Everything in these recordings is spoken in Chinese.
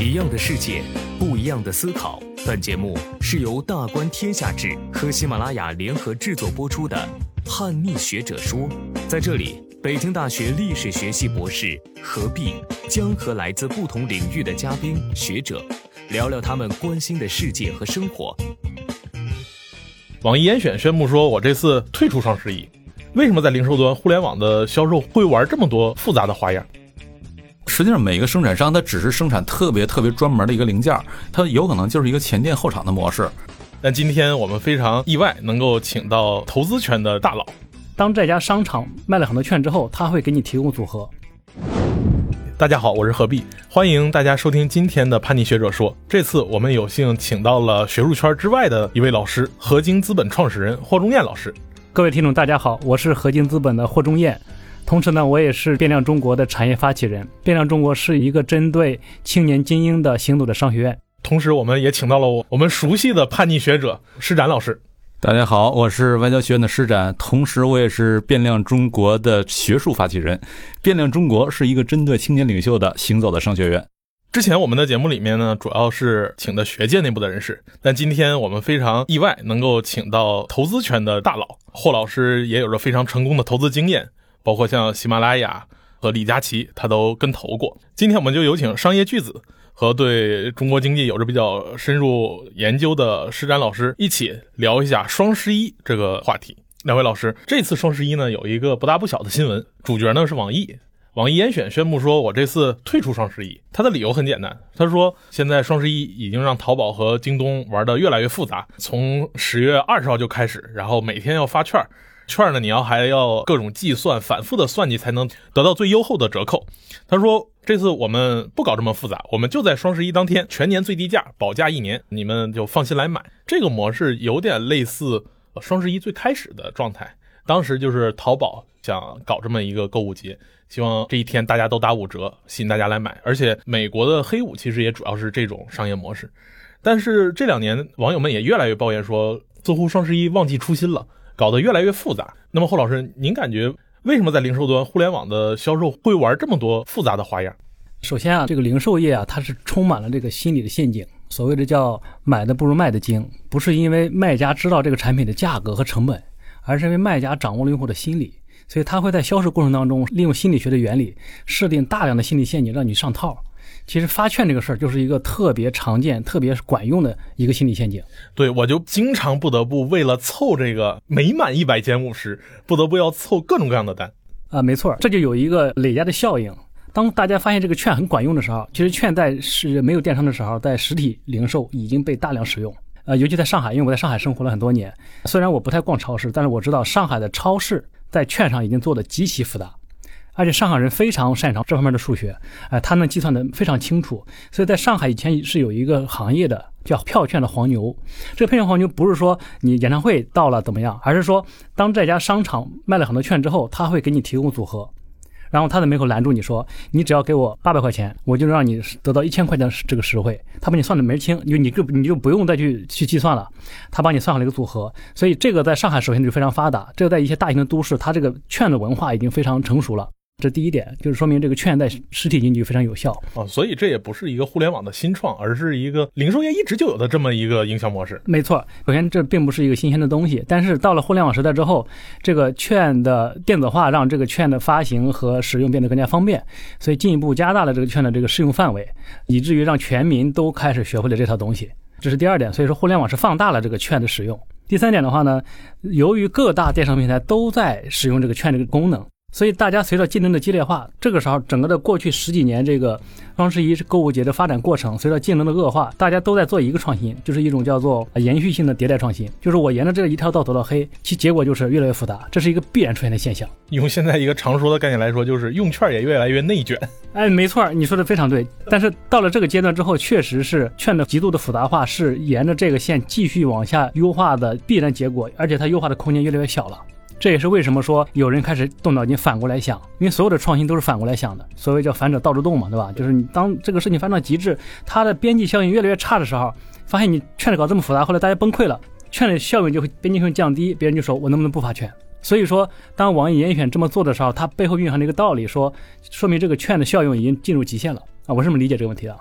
一样的世界，不一样的思考。本节目是由大观天下志和喜马拉雅联合制作播出的《叛逆学者说》。在这里，北京大学历史学系博士何必将和来自不同领域的嘉宾学者聊聊他们关心的世界和生活。网易严选宣布说，我这次退出双十一。为什么在零售端互联网的销售会玩这么多复杂的花样？实际上，每个生产商它只是生产特别特别专门的一个零件，它有可能就是一个前店后厂的模式。但今天我们非常意外，能够请到投资圈的大佬。当这家商场卖了很多券之后，他会给你提供组合。大家好，我是何必，欢迎大家收听今天的叛逆学者说。这次我们有幸请到了学术圈之外的一位老师，合金资本创始人霍中彦老师。各位听众，大家好，我是合金资本的霍中彦。同时呢，我也是变量中国的产业发起人。变量中国是一个针对青年精英的行走的商学院。同时，我们也请到了我我们熟悉的叛逆学者施展老师。大家好，我是外交学院的施展，同时我也是变量中国的学术发起人。变量中国是一个针对青年领袖的行走的商学院。之前我们的节目里面呢，主要是请的学界内部的人士，但今天我们非常意外能够请到投资圈的大佬霍老师，也有着非常成功的投资经验。包括像喜马拉雅和李佳琦，他都跟投过。今天我们就有请商业巨子和对中国经济有着比较深入研究的施展老师一起聊一下双十一这个话题。两位老师，这次双十一呢有一个不大不小的新闻，主角呢是网易。网易严选宣布说，我这次退出双十一。他的理由很简单，他说现在双十一已经让淘宝和京东玩的越来越复杂，从十月二十号就开始，然后每天要发券。券呢？你要还要各种计算，反复的算计才能得到最优厚的折扣。他说：“这次我们不搞这么复杂，我们就在双十一当天全年最低价保价一年，你们就放心来买。”这个模式有点类似双十一最开始的状态。当时就是淘宝想搞这么一个购物节，希望这一天大家都打五折，吸引大家来买。而且美国的黑五其实也主要是这种商业模式。但是这两年网友们也越来越抱怨说，似乎双十一忘记初心了。搞得越来越复杂。那么，霍老师，您感觉为什么在零售端互联网的销售会玩这么多复杂的花样？首先啊，这个零售业啊，它是充满了这个心理的陷阱。所谓的叫“买的不如卖的精”，不是因为卖家知道这个产品的价格和成本，而是因为卖家掌握了用户的心理，所以他会在销售过程当中利用心理学的原理，设定大量的心理陷阱让你上套。其实发券这个事儿就是一个特别常见、特别管用的一个心理陷阱。对我就经常不得不为了凑这个每满一百减五十，不得不要凑各种各样的单。啊，没错，这就有一个累加的效应。当大家发现这个券很管用的时候，其实券在是没有电商的时候，在实体零售已经被大量使用。呃，尤其在上海，因为我在上海生活了很多年，虽然我不太逛超市，但是我知道上海的超市在券上已经做的极其复杂。而且上海人非常擅长这方面的数学，哎，他能计算的非常清楚。所以在上海以前是有一个行业的叫票券的黄牛。这个票券黄牛不是说你演唱会到了怎么样，而是说当这家商场卖了很多券之后，他会给你提供组合。然后他在门口拦住你说：“你只要给我八百块钱，我就让你得到一千块钱这个实惠。”他把你算的门清，你你就你就不用再去去计算了，他帮你算好了一个组合。所以这个在上海首先就非常发达，这个在一些大型的都市，它这个券的文化已经非常成熟了。这第一点就是说明这个券在实体经济非常有效啊，所以这也不是一个互联网的新创，而是一个零售业一直就有的这么一个营销模式。没错，首先这并不是一个新鲜的东西，但是到了互联网时代之后，这个券的电子化让这个券的发行和使用变得更加方便，所以进一步加大了这个券的这个适用范围，以至于让全民都开始学会了这套东西。这是第二点，所以说互联网是放大了这个券的使用。第三点的话呢，由于各大电商平台都在使用这个券这个功能。所以大家随着竞争的激烈化，这个时候整个的过去十几年这个双十一是购物节的发展过程，随着竞争的恶化，大家都在做一个创新，就是一种叫做延续性的迭代创新，就是我沿着这一条道走到黑，其结果就是越来越复杂，这是一个必然出现的现象。用现在一个常说的概念来说，就是用券也越来越内卷。哎，没错，你说的非常对。但是到了这个阶段之后，确实是券的极度的复杂化是沿着这个线继续往下优化的必然结果，而且它优化的空间越来越小了。这也是为什么说有人开始动脑筋反过来想，因为所有的创新都是反过来想的。所谓叫反者道之动嘛，对吧？就是你当这个事情发展到极致，它的边际效应越来越差的时候，发现你券的搞这么复杂，后来大家崩溃了，券的效应就会边际效应降低，别人就说我能不能不发券？所以说，当网易严选这么做的时候，它背后蕴含的一个道理，说说明这个券的效用已经进入极限了。啊，我是这么理解这个问题的。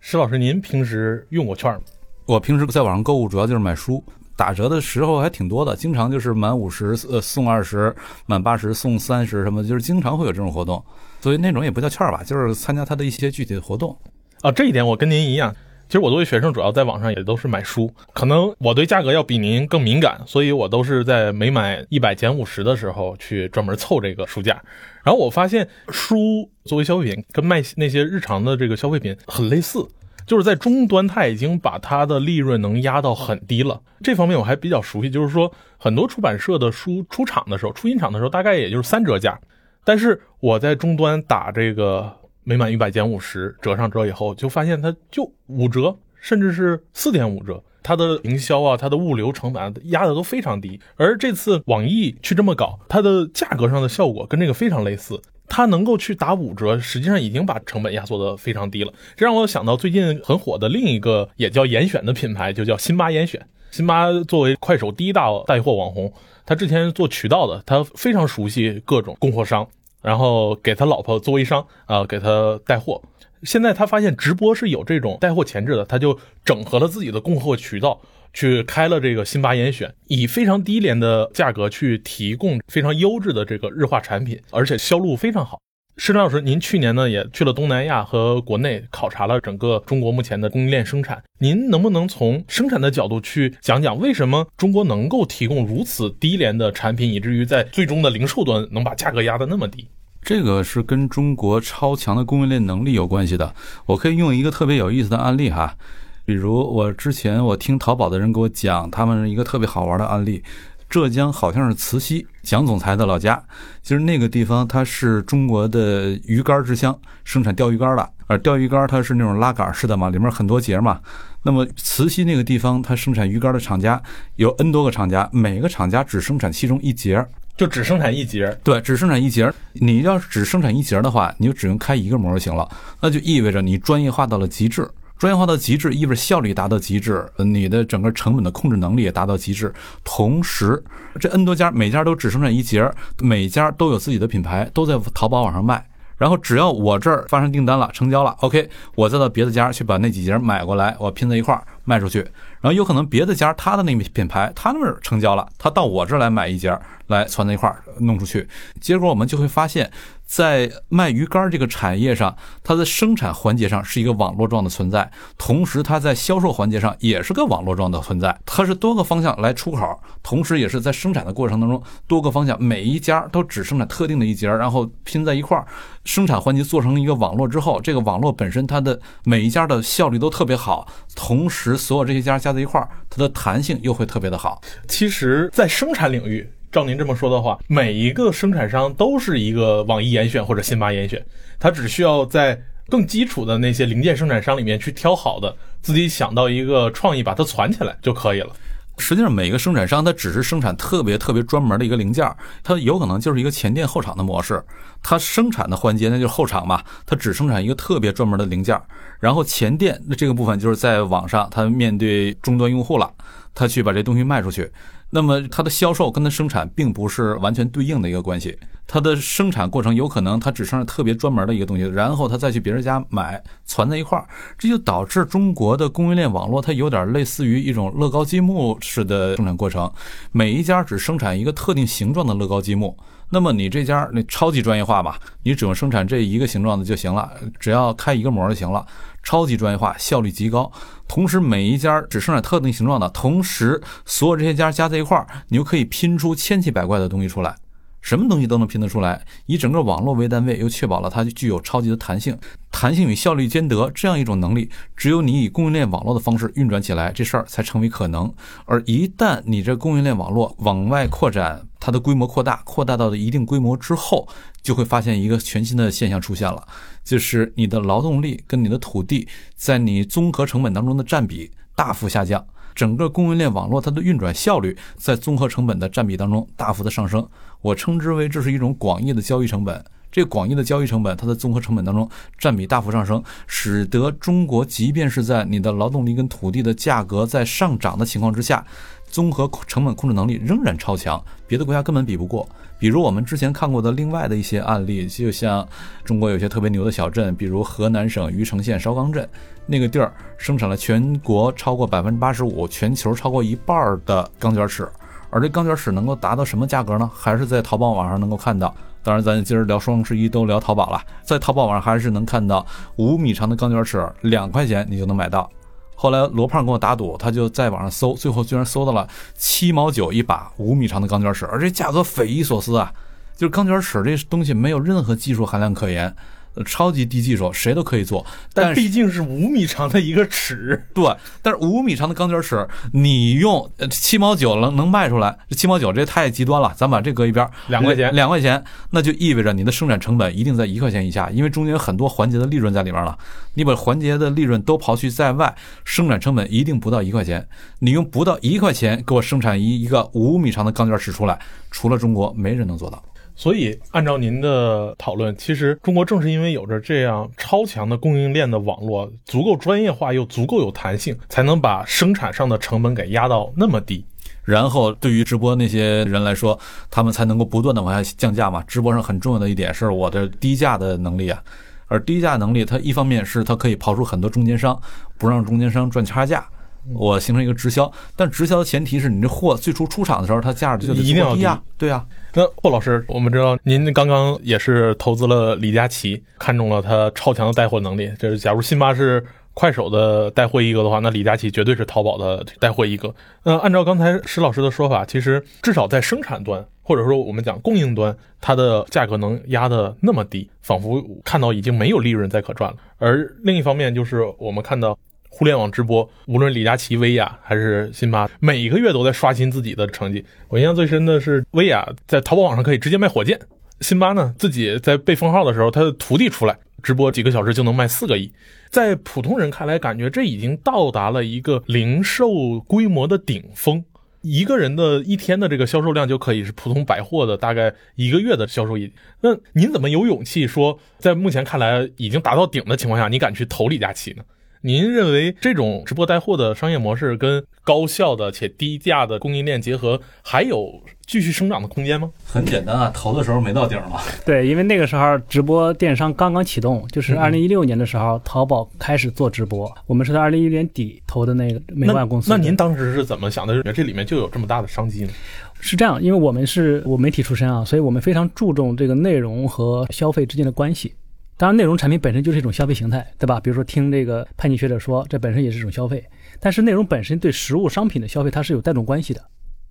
石老师，您平时用过券吗？我平时在网上购物主要就是买书，打折的时候还挺多的，经常就是满五十呃送二十，满八十送三十，什么就是经常会有这种活动。所以那种也不叫券吧，就是参加他的一些具体的活动。啊，这一点我跟您一样。其实我作为学生，主要在网上也都是买书，可能我对价格要比您更敏感，所以我都是在每买一百减五十的时候去专门凑这个书价。然后我发现书作为消费品，跟卖那些日常的这个消费品很类似，就是在终端它已经把它的利润能压到很低了。这方面我还比较熟悉，就是说很多出版社的书出厂的时候，出新厂的时候大概也就是三折价，但是我在终端打这个。每满一百减五十，折上折以后，就发现它就五折，甚至是四点五折。它的营销啊，它的物流成本压的都非常低。而这次网易去这么搞，它的价格上的效果跟这个非常类似。他能够去打五折，实际上已经把成本压缩得非常低了。这让我想到最近很火的另一个也叫严选的品牌，就叫辛巴严选。辛巴作为快手第一大带货网红，他之前做渠道的，他非常熟悉各种供货商。然后给他老婆做微商啊，给他带货。现在他发现直播是有这种带货潜质的，他就整合了自己的供货渠道，去开了这个辛巴严选，以非常低廉的价格去提供非常优质的这个日化产品，而且销路非常好。施老师，您去年呢也去了东南亚和国内考察了整个中国目前的供应链生产，您能不能从生产的角度去讲讲为什么中国能够提供如此低廉的产品，以至于在最终的零售端能把价格压得那么低？这个是跟中国超强的供应链能力有关系的。我可以用一个特别有意思的案例哈，比如我之前我听淘宝的人给我讲，他们一个特别好玩的案例。浙江好像是慈溪蒋总裁的老家，就是那个地方它是中国的鱼竿之乡，生产钓鱼竿的。而钓鱼竿它是那种拉杆式的嘛，里面很多节嘛。那么慈溪那个地方，它生产鱼竿的厂家有 N 多个厂家，每个厂家只生产其中一节，就只生产一节。对，只生产一节。你要是只生产一节的话，你就只用开一个模就行了，那就意味着你专业化到了极致。专业化到极致，意味着效率达到极致，你的整个成本的控制能力也达到极致。同时，这 N 多家每家都只生产一节，每家都有自己的品牌，都在淘宝网上卖。然后只要我这儿发生订单了，成交了，OK，我再到别的家去把那几节买过来，我拼在一块儿卖出去。然后有可能别的家他的那品牌他那儿成交了，他到我这儿来买一节，来攒在一块儿弄出去。结果我们就会发现。在卖鱼竿这个产业上，它的生产环节上是一个网络状的存在，同时它在销售环节上也是个网络状的存在。它是多个方向来出口，同时也是在生产的过程当中多个方向，每一家都只生产特定的一节，然后拼在一块儿。生产环节做成一个网络之后，这个网络本身它的每一家的效率都特别好，同时所有这些加加在一块儿，它的弹性又会特别的好。其实，在生产领域。照您这么说的话，每一个生产商都是一个网易严选或者辛巴严选，他只需要在更基础的那些零件生产商里面去挑好的，自己想到一个创意把它攒起来就可以了。实际上，每一个生产商它只是生产特别特别专门的一个零件，它有可能就是一个前店后厂的模式。它生产的环节那就是后厂嘛，它只生产一个特别专门的零件，然后前店那这个部分就是在网上，它面对终端用户了，它去把这东西卖出去。那么它的销售跟它生产并不是完全对应的一个关系，它的生产过程有可能它只生产特别专门的一个东西，然后它再去别人家买，攒在一块儿，这就导致中国的供应链网络它有点类似于一种乐高积木式的生产过程，每一家只生产一个特定形状的乐高积木。那么你这家那超级专业化吧，你只用生产这一个形状的就行了，只要开一个模就行了，超级专业化，效率极高。同时每一家只生产特定形状的，同时所有这些家加在一块儿，你就可以拼出千奇百怪的东西出来。什么东西都能拼得出来，以整个网络为单位，又确保了它具有超级的弹性，弹性与效率兼得这样一种能力，只有你以供应链网络的方式运转起来，这事儿才成为可能。而一旦你这供应链网络往外扩展，它的规模扩大，扩大到了一定规模之后，就会发现一个全新的现象出现了，就是你的劳动力跟你的土地在你综合成本当中的占比大幅下降。整个供应链网络它的运转效率在综合成本的占比当中大幅的上升，我称之为这是一种广义的交易成本，这广义的交易成本，它的综合成本当中占比大幅上升，使得中国即便是在你的劳动力跟土地的价格在上涨的情况之下，综合成本控制能力仍然超强，别的国家根本比不过。比如我们之前看过的另外的一些案例，就像中国有些特别牛的小镇，比如河南省虞城县烧钢镇，那个地儿生产了全国超过百分之八十五、全球超过一半的钢卷尺，而这钢卷尺能够达到什么价格呢？还是在淘宝网上能够看到。当然，咱今儿聊双十一都聊淘宝了，在淘宝网上还是能看到五米长的钢卷尺，两块钱你就能买到。后来罗胖跟我打赌，他就在网上搜，最后居然搜到了七毛九一把五米长的钢卷尺，而这价格匪夷所思啊！就是钢卷尺这东西没有任何技术含量可言。呃，超级低技术，谁都可以做，但毕竟是五米长的一个尺，对。但是五米长的钢卷尺，你用七毛九能能卖出来，这七毛九这太极端了，咱把这搁一边，两块钱，两块钱，那就意味着你的生产成本一定在一块钱以下，因为中间有很多环节的利润在里面了。你把环节的利润都刨去在外，生产成本一定不到一块钱。你用不到一块钱给我生产一一个五米长的钢卷尺出来，除了中国，没人能做到。所以，按照您的讨论，其实中国正是因为有着这样超强的供应链的网络，足够专业化又足够有弹性，才能把生产上的成本给压到那么低。然后，对于直播那些人来说，他们才能够不断的往下降价嘛。直播上很重要的一点是我的低价的能力啊，而低价能力，它一方面是它可以刨出很多中间商，不让中间商赚差价。我形成一个直销，但直销的前提是你这货最初出厂的时候，它价值就一定要低啊，对啊。那霍老师，我们知道您刚刚也是投资了李佳琦，看中了他超强的带货能力。就是假如辛巴是快手的带货一哥的话，那李佳琦绝对是淘宝的带货一哥。那按照刚才石老师的说法，其实至少在生产端，或者说我们讲供应端，它的价格能压得那么低，仿佛看到已经没有利润再可赚了。而另一方面，就是我们看到。互联网直播，无论李佳琦、薇娅还是辛巴，每一个月都在刷新自己的成绩。我印象最深的是，薇娅在淘宝网上可以直接卖火箭，辛巴呢自己在被封号的时候，他的徒弟出来直播几个小时就能卖四个亿。在普通人看来，感觉这已经到达了一个零售规模的顶峰，一个人的一天的这个销售量就可以是普通百货的大概一个月的销售额。那您怎么有勇气说，在目前看来已经达到顶的情况下，你敢去投李佳琦呢？您认为这种直播带货的商业模式跟高效的且低价的供应链结合，还有继续生长的空间吗？很简单啊，投的时候没到顶嘛。对，因为那个时候直播电商刚刚启动，就是二零一六年的时候，淘宝开始做直播。我们是在二零一六年底投的那个美万公司。那您当时是怎么想的？这里面就有这么大的商机呢？是这样，因为我们是我媒体出身啊，所以我们非常注重这个内容和消费之间的关系。当然，内容产品本身就是一种消费形态，对吧？比如说听这个叛逆学者说，这本身也是一种消费。但是内容本身对实物商品的消费，它是有带动关系的，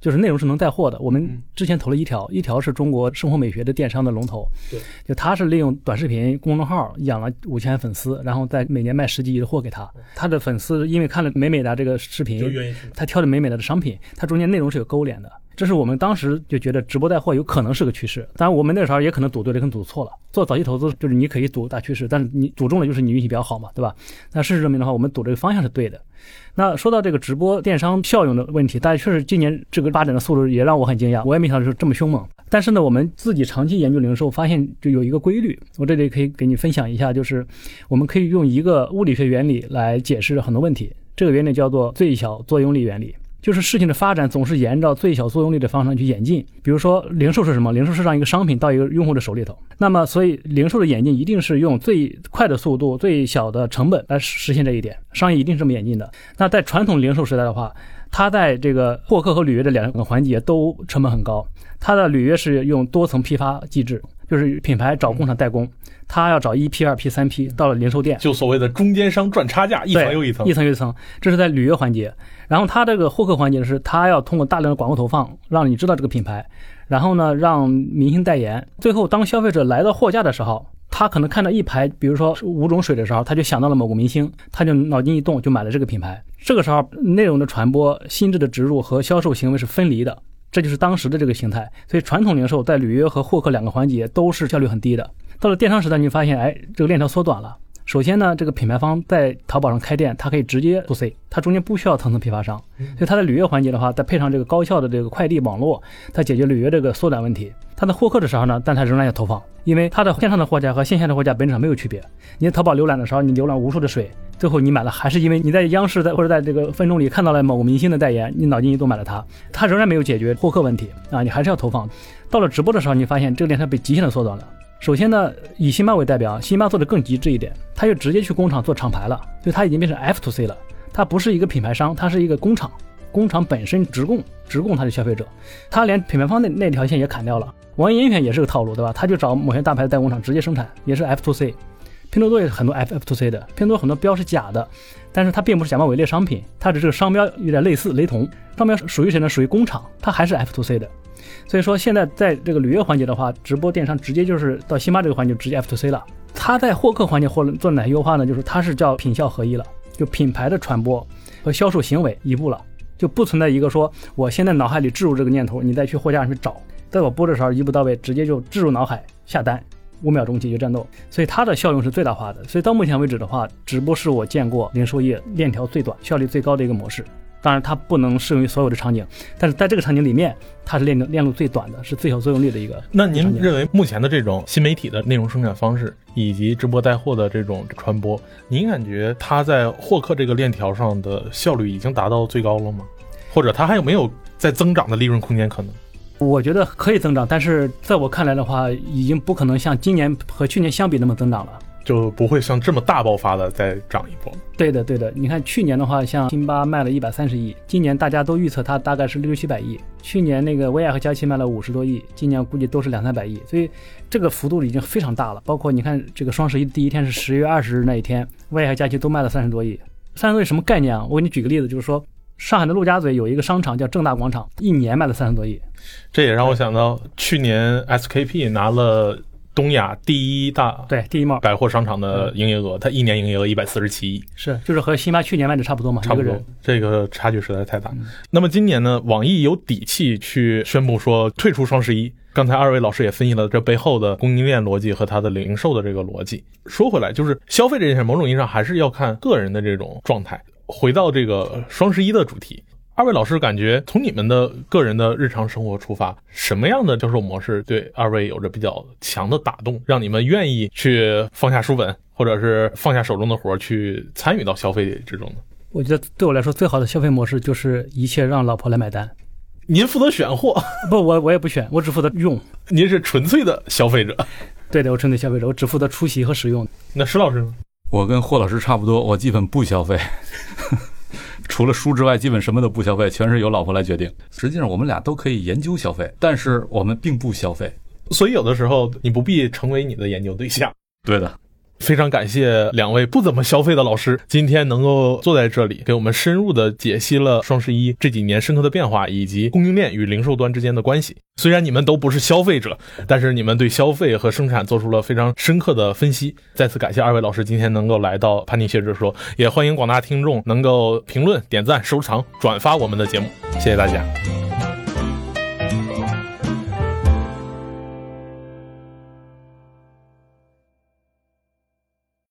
就是内容是能带货的。我们之前投了一条，一条是中国生活美学的电商的龙头，对，就他是利用短视频公众号养了五千粉丝，然后在每年卖十几亿的货给他。他的粉丝因为看了美美的这个视频，他挑的美美的的商品，它中间内容是有勾连的。这是我们当时就觉得直播带货有可能是个趋势，当然我们那时候也可能赌对了，可能赌错了。做早期投资就是你可以赌大趋势，但是你赌中了就是你运气比较好嘛，对吧？那事实证明的话，我们赌这个方向是对的。那说到这个直播电商效用的问题，大家确实今年这个发展的速度也让我很惊讶，我也没想到是这么凶猛。但是呢，我们自己长期研究零售，发现就有一个规律，我这里可以给你分享一下，就是我们可以用一个物理学原理来解释很多问题，这个原理叫做最小作用力原理。就是事情的发展总是沿着最小作用力的方向去演进。比如说，零售是什么？零售是让一个商品到一个用户的手里头。那么，所以零售的演进一定是用最快的速度、最小的成本来实现这一点。商业一定是这么演进的。那在传统零售时代的话，它在这个获客和履约的两个环节都成本很高。它的履约是用多层批发机制，就是品牌找工厂代工，他要找一批、二批、三批，到了零售店，就所谓的中间商赚差价，一层又一层，一层又一层。这是在履约环节。然后他这个获客环节是，他要通过大量的广告投放，让你知道这个品牌，然后呢，让明星代言。最后，当消费者来到货架的时候，他可能看到一排，比如说五种水的时候，他就想到了某个明星，他就脑筋一动，就买了这个品牌。这个时候，内容的传播、心智的植入和销售行为是分离的，这就是当时的这个形态。所以，传统零售在履约和获客两个环节都是效率很低的。到了电商时代，你发现，哎，这个链条缩短了。首先呢，这个品牌方在淘宝上开店，它可以直接 to C，它中间不需要层层批发商，所以它在履约环节的话，再配上这个高效的这个快递网络，它解决履约这个缩短问题。它在获客的时候呢，但它仍然要投放，因为它的线上的货架和线下的货架本质上没有区别。你在淘宝浏览的时候，你浏览无数的水，最后你买了，还是因为你在央视在或者在这个分众里看到了某个明星的代言，你脑筋一动买了它，它仍然没有解决获客问题啊，你还是要投放。到了直播的时候，你发现这个链条被极限的缩短了。首先呢，以辛巴为代表，辛巴做的更极致一点，他就直接去工厂做厂牌了，所以他已经变成 F to C 了，他不是一个品牌商，他是一个工厂，工厂本身直供直供他的消费者，他连品牌方那那条线也砍掉了。网易严选也是个套路，对吧？他就找某些大牌代工厂直接生产，也是 F to C。拼多多也很多 F F to C 的，拼多多很多标是假的，但是它并不是假冒伪劣商品，它的这个商标有点类似雷同，商标属于谁呢？属于工厂，它还是 F to C 的。所以说现在在这个履约环节的话，直播电商直接就是到辛巴这个环节直接 F to C 了。它在获客环节或者做哪些优化呢？就是它是叫品效合一了，就品牌的传播和销售行为一步了，就不存在一个说我现在脑海里置入这个念头，你再去货架上去找，在我播的时候一步到位，直接就置入脑海下单。五秒钟解决战斗，所以它的效用是最大化的。所以到目前为止的话，直播是我见过零售业链条最短、效率最高的一个模式。当然，它不能适用于所有的场景，但是在这个场景里面，它是链链路最短的，是最小作用力的一个。那您认为目前的这种新媒体的内容生产方式以及直播带货的这种传播，您感觉它在获客这个链条上的效率已经达到最高了吗？或者它还有没有在增长的利润空间可能？我觉得可以增长，但是在我看来的话，已经不可能像今年和去年相比那么增长了，就不会像这么大爆发的再涨一波。对的，对的。你看去年的话，像辛巴卖了一百三十亿，今年大家都预测它大概是六七百亿。去年那个薇娅和佳琦卖了五十多亿，今年估计都是两三百亿，所以这个幅度已经非常大了。包括你看这个双十一第一天是十月二十日那一天，薇娅和佳琦都卖了三十多亿。三十多亿什么概念啊？我给你举个例子，就是说上海的陆家嘴有一个商场叫正大广场，一年卖了三十多亿。这也让我想到去年 SKP 拿了东亚第一大对第一贸百货商场的营业额，它一年营业额一百四十七亿，是就是和辛巴去年卖的差不多嘛，差不多，这个差距实在太大。那么今年呢，网易有底气去宣布说退出双十一。刚才二位老师也分析了这背后的供应链逻辑和它的零售的这个逻辑。说回来，就是消费这件事，某种意义上还是要看个人的这种状态。回到这个双十一的主题。二位老师感觉从你们的个人的日常生活出发，什么样的销售模式对二位有着比较强的打动，让你们愿意去放下书本，或者是放下手中的活去参与到消费之中呢？我觉得对我来说最好的消费模式就是一切让老婆来买单。您负责选货？不，我我也不选，我只负责用。您是纯粹的消费者？对的，我纯粹消费者，我只负责出席和使用。那石老师呢？我跟霍老师差不多，我基本不消费。除了书之外，基本什么都不消费，全是由老婆来决定。实际上，我们俩都可以研究消费，但是我们并不消费。所以，有的时候你不必成为你的研究对象。对的。非常感谢两位不怎么消费的老师，今天能够坐在这里，给我们深入的解析了双十一这几年深刻的变化，以及供应链与零售端之间的关系。虽然你们都不是消费者，但是你们对消费和生产做出了非常深刻的分析。再次感谢二位老师今天能够来到潘尼学者说，也欢迎广大听众能够评论、点赞、收藏、转发我们的节目。谢谢大家。